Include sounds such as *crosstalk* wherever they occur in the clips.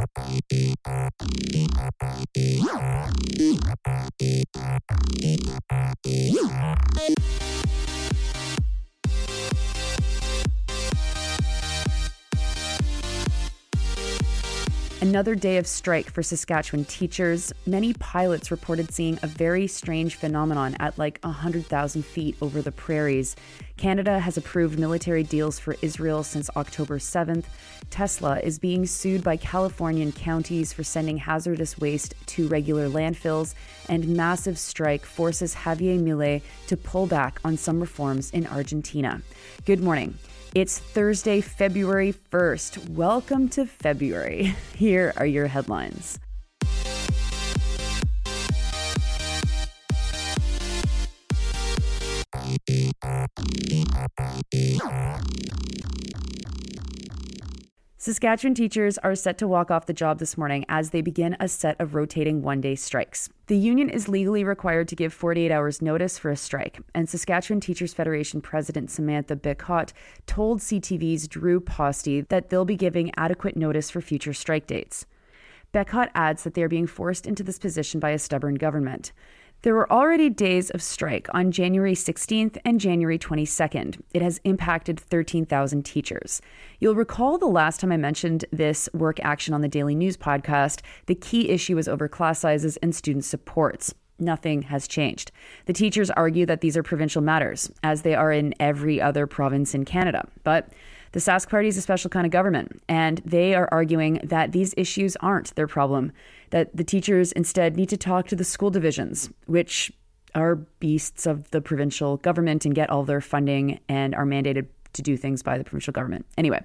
Thank you. Another day of strike for Saskatchewan teachers. Many pilots reported seeing a very strange phenomenon at like 100,000 feet over the prairies. Canada has approved military deals for Israel since October 7th. Tesla is being sued by Californian counties for sending hazardous waste to regular landfills, and massive strike forces Javier Milei to pull back on some reforms in Argentina. Good morning. It's Thursday, February 1st. Welcome to February. *laughs* Here are your headlines. Saskatchewan teachers are set to walk off the job this morning as they begin a set of rotating one day strikes. The union is legally required to give 48 hours notice for a strike, and Saskatchewan Teachers Federation President Samantha Becotte told CTV's Drew Posty that they'll be giving adequate notice for future strike dates. Becotte adds that they are being forced into this position by a stubborn government. There were already days of strike on January 16th and January 22nd. It has impacted 13,000 teachers. You'll recall the last time I mentioned this work action on the Daily News podcast, the key issue was over class sizes and student supports. Nothing has changed. The teachers argue that these are provincial matters, as they are in every other province in Canada. But the Sask Party is a special kind of government, and they are arguing that these issues aren't their problem, that the teachers instead need to talk to the school divisions, which are beasts of the provincial government and get all their funding and are mandated to do things by the provincial government. Anyway,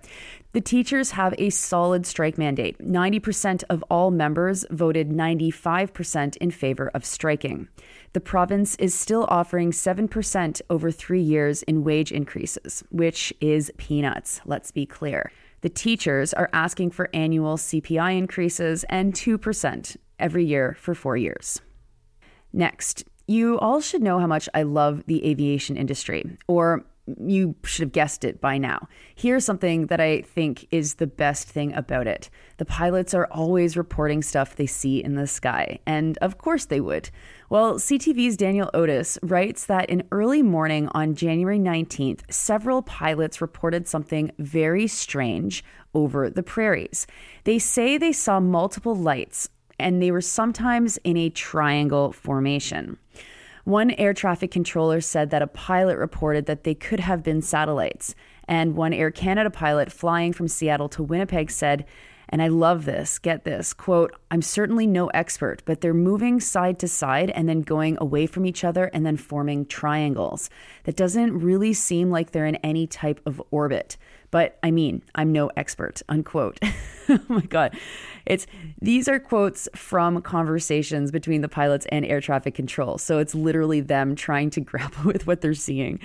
the teachers have a solid strike mandate. 90% of all members voted 95% in favor of striking. The province is still offering 7% over three years in wage increases, which is peanuts, let's be clear. The teachers are asking for annual CPI increases and 2% every year for four years. Next, you all should know how much I love the aviation industry, or you should have guessed it by now. Here's something that I think is the best thing about it the pilots are always reporting stuff they see in the sky, and of course they would. Well, CTV's Daniel Otis writes that in early morning on January 19th, several pilots reported something very strange over the prairies. They say they saw multiple lights, and they were sometimes in a triangle formation. One air traffic controller said that a pilot reported that they could have been satellites. And one Air Canada pilot flying from Seattle to Winnipeg said, and I love this, get this quote, I'm certainly no expert, but they're moving side to side and then going away from each other and then forming triangles. That doesn't really seem like they're in any type of orbit. But I mean, I'm no expert, *laughs* unquote. *laughs* oh my God. It's these are quotes from conversations between the pilots and air traffic control. So it's literally them trying to *laughs* grapple with what they're seeing.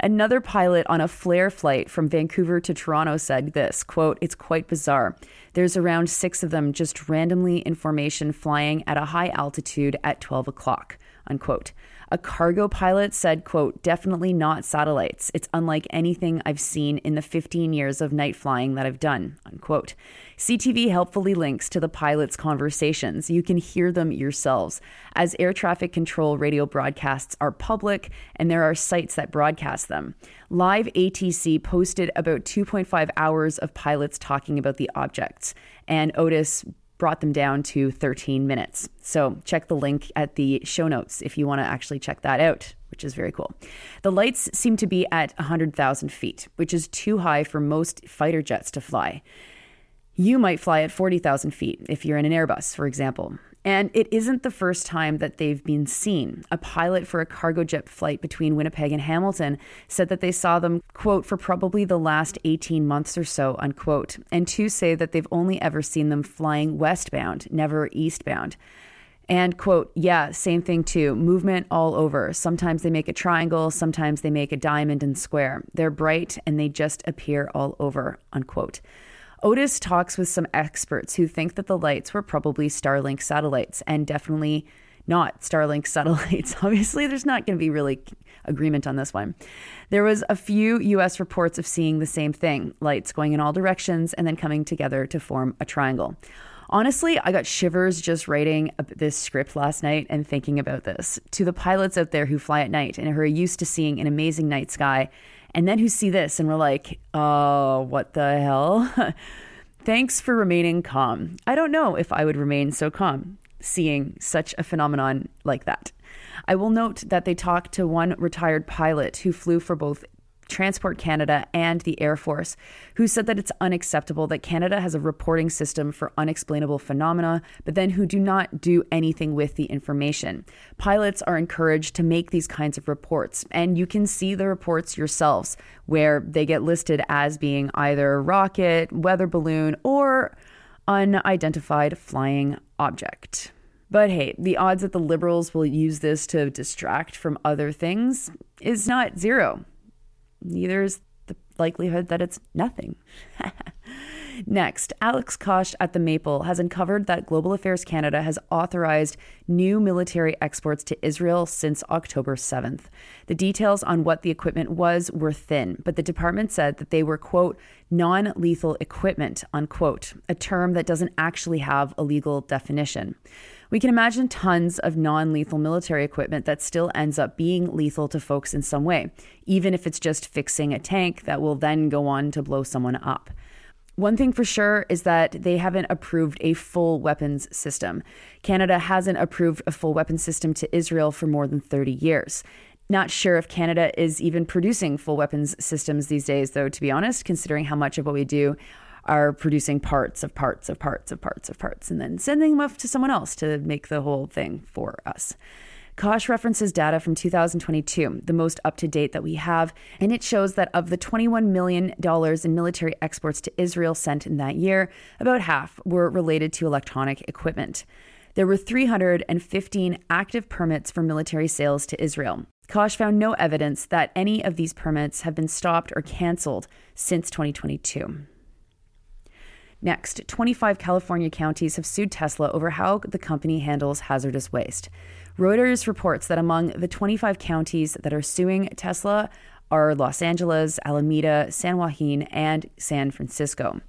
Another pilot on a Flair flight from Vancouver to Toronto said this quote, it's quite bizarre. There's around six of them just randomly in formation flying at a high altitude at 12 o'clock, unquote. A cargo pilot said, quote, definitely not satellites. It's unlike anything I've seen in the 15 years of night flying that I've done, unquote. CTV helpfully links to the pilots' conversations. You can hear them yourselves, as air traffic control radio broadcasts are public and there are sites that broadcast them. Live ATC posted about 2.5 hours of pilots talking about the objects, and Otis brought them down to 13 minutes. So check the link at the show notes if you want to actually check that out, which is very cool. The lights seem to be at 100,000 feet, which is too high for most fighter jets to fly. You might fly at 40,000 feet if you're in an Airbus, for example. And it isn't the first time that they've been seen. A pilot for a cargo jet flight between Winnipeg and Hamilton said that they saw them, quote, for probably the last 18 months or so, unquote. And two say that they've only ever seen them flying westbound, never eastbound. And, quote, yeah, same thing too. Movement all over. Sometimes they make a triangle, sometimes they make a diamond and square. They're bright and they just appear all over, unquote. Otis talks with some experts who think that the lights were probably Starlink satellites and definitely not Starlink *laughs* satellites. Obviously, there's not going to be really agreement on this one. There was a few US reports of seeing the same thing, lights going in all directions and then coming together to form a triangle. Honestly, I got shivers just writing this script last night and thinking about this. To the pilots out there who fly at night and who are used to seeing an amazing night sky, and then who see this and we're like, oh, what the hell? *laughs* Thanks for remaining calm. I don't know if I would remain so calm seeing such a phenomenon like that. I will note that they talked to one retired pilot who flew for both Transport Canada and the Air Force, who said that it's unacceptable that Canada has a reporting system for unexplainable phenomena, but then who do not do anything with the information. Pilots are encouraged to make these kinds of reports, and you can see the reports yourselves, where they get listed as being either rocket, weather balloon, or unidentified flying object. But hey, the odds that the liberals will use this to distract from other things is not zero neither is the likelihood that it's nothing. *laughs* Next, Alex Cosh at the Maple has uncovered that Global Affairs Canada has authorized new military exports to Israel since October 7th. The details on what the equipment was were thin, but the department said that they were, quote, non lethal equipment, unquote, a term that doesn't actually have a legal definition. We can imagine tons of non lethal military equipment that still ends up being lethal to folks in some way, even if it's just fixing a tank that will then go on to blow someone up. One thing for sure is that they haven't approved a full weapons system. Canada hasn't approved a full weapons system to Israel for more than 30 years. Not sure if Canada is even producing full weapons systems these days, though, to be honest, considering how much of what we do are producing parts of parts of parts of parts of parts and then sending them off to someone else to make the whole thing for us. Cosh references data from 2022, the most up to date that we have, and it shows that of the $21 million in military exports to Israel sent in that year, about half were related to electronic equipment. There were 315 active permits for military sales to Israel. Cosh found no evidence that any of these permits have been stopped or canceled since 2022. Next, 25 California counties have sued Tesla over how the company handles hazardous waste. Reuters reports that among the 25 counties that are suing Tesla are Los Angeles, Alameda, San Joaquin, and San Francisco.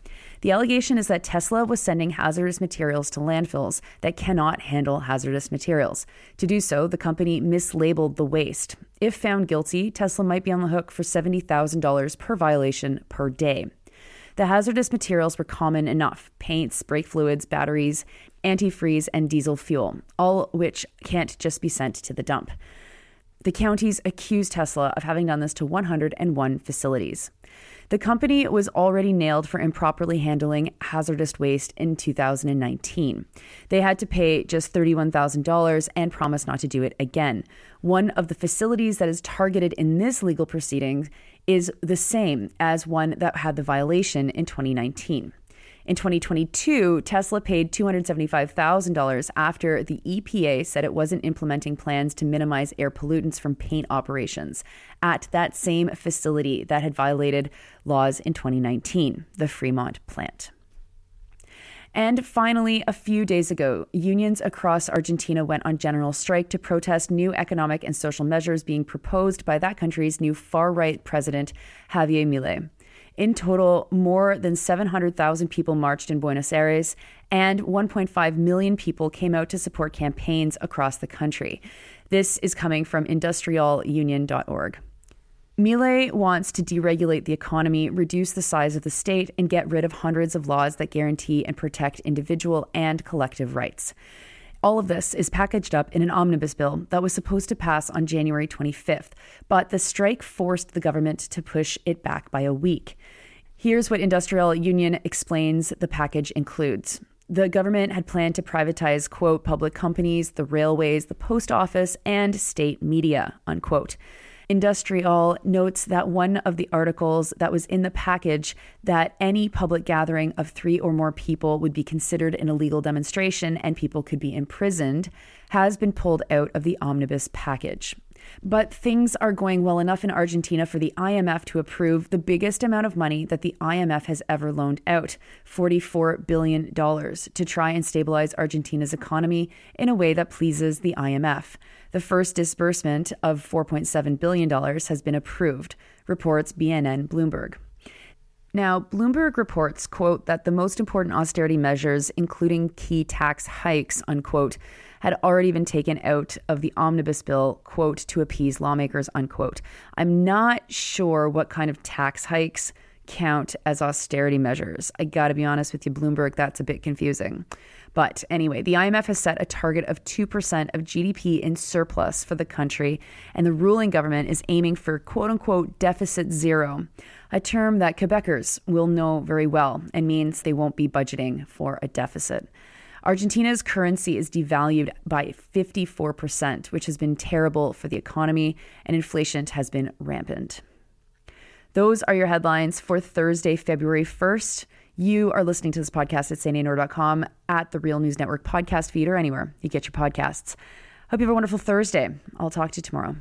The allegation is that Tesla was sending hazardous materials to landfills that cannot handle hazardous materials. To do so, the company mislabeled the waste. If found guilty, Tesla might be on the hook for $70,000 per violation per day. The hazardous materials were common enough paints, brake fluids, batteries, antifreeze, and diesel fuel, all which can't just be sent to the dump. The counties accused Tesla of having done this to 101 facilities. The company was already nailed for improperly handling hazardous waste in 2019. They had to pay just $31,000 and promise not to do it again. One of the facilities that is targeted in this legal proceeding is the same as one that had the violation in 2019. In 2022, Tesla paid $275,000 after the EPA said it wasn't implementing plans to minimize air pollutants from paint operations at that same facility that had violated laws in 2019, the Fremont plant. And finally, a few days ago, unions across Argentina went on general strike to protest new economic and social measures being proposed by that country's new far right president, Javier Milei. In total, more than 700,000 people marched in Buenos Aires, and 1.5 million people came out to support campaigns across the country. This is coming from industrialunion.org. Milei wants to deregulate the economy, reduce the size of the state, and get rid of hundreds of laws that guarantee and protect individual and collective rights. All of this is packaged up in an omnibus bill that was supposed to pass on January 25th, but the strike forced the government to push it back by a week. Here's what Industrial Union explains the package includes. The government had planned to privatize, quote, public companies, the railways, the post office, and state media, unquote. Industrial notes that one of the articles that was in the package that any public gathering of three or more people would be considered an illegal demonstration and people could be imprisoned has been pulled out of the omnibus package. But things are going well enough in Argentina for the IMF to approve the biggest amount of money that the IMF has ever loaned out $44 billion to try and stabilize Argentina's economy in a way that pleases the IMF. The first disbursement of $4.7 billion has been approved, reports BNN Bloomberg. Now, Bloomberg reports, quote, that the most important austerity measures, including key tax hikes, unquote, had already been taken out of the omnibus bill, quote, to appease lawmakers, unquote. I'm not sure what kind of tax hikes count as austerity measures. I gotta be honest with you, Bloomberg, that's a bit confusing. But anyway, the IMF has set a target of 2% of GDP in surplus for the country, and the ruling government is aiming for quote unquote deficit zero, a term that Quebecers will know very well and means they won't be budgeting for a deficit. Argentina's currency is devalued by 54%, which has been terrible for the economy, and inflation has been rampant. Those are your headlines for Thursday, February 1st. You are listening to this podcast at sandyandnora.com, at the Real News Network podcast feed, or anywhere you get your podcasts. Hope you have a wonderful Thursday. I'll talk to you tomorrow.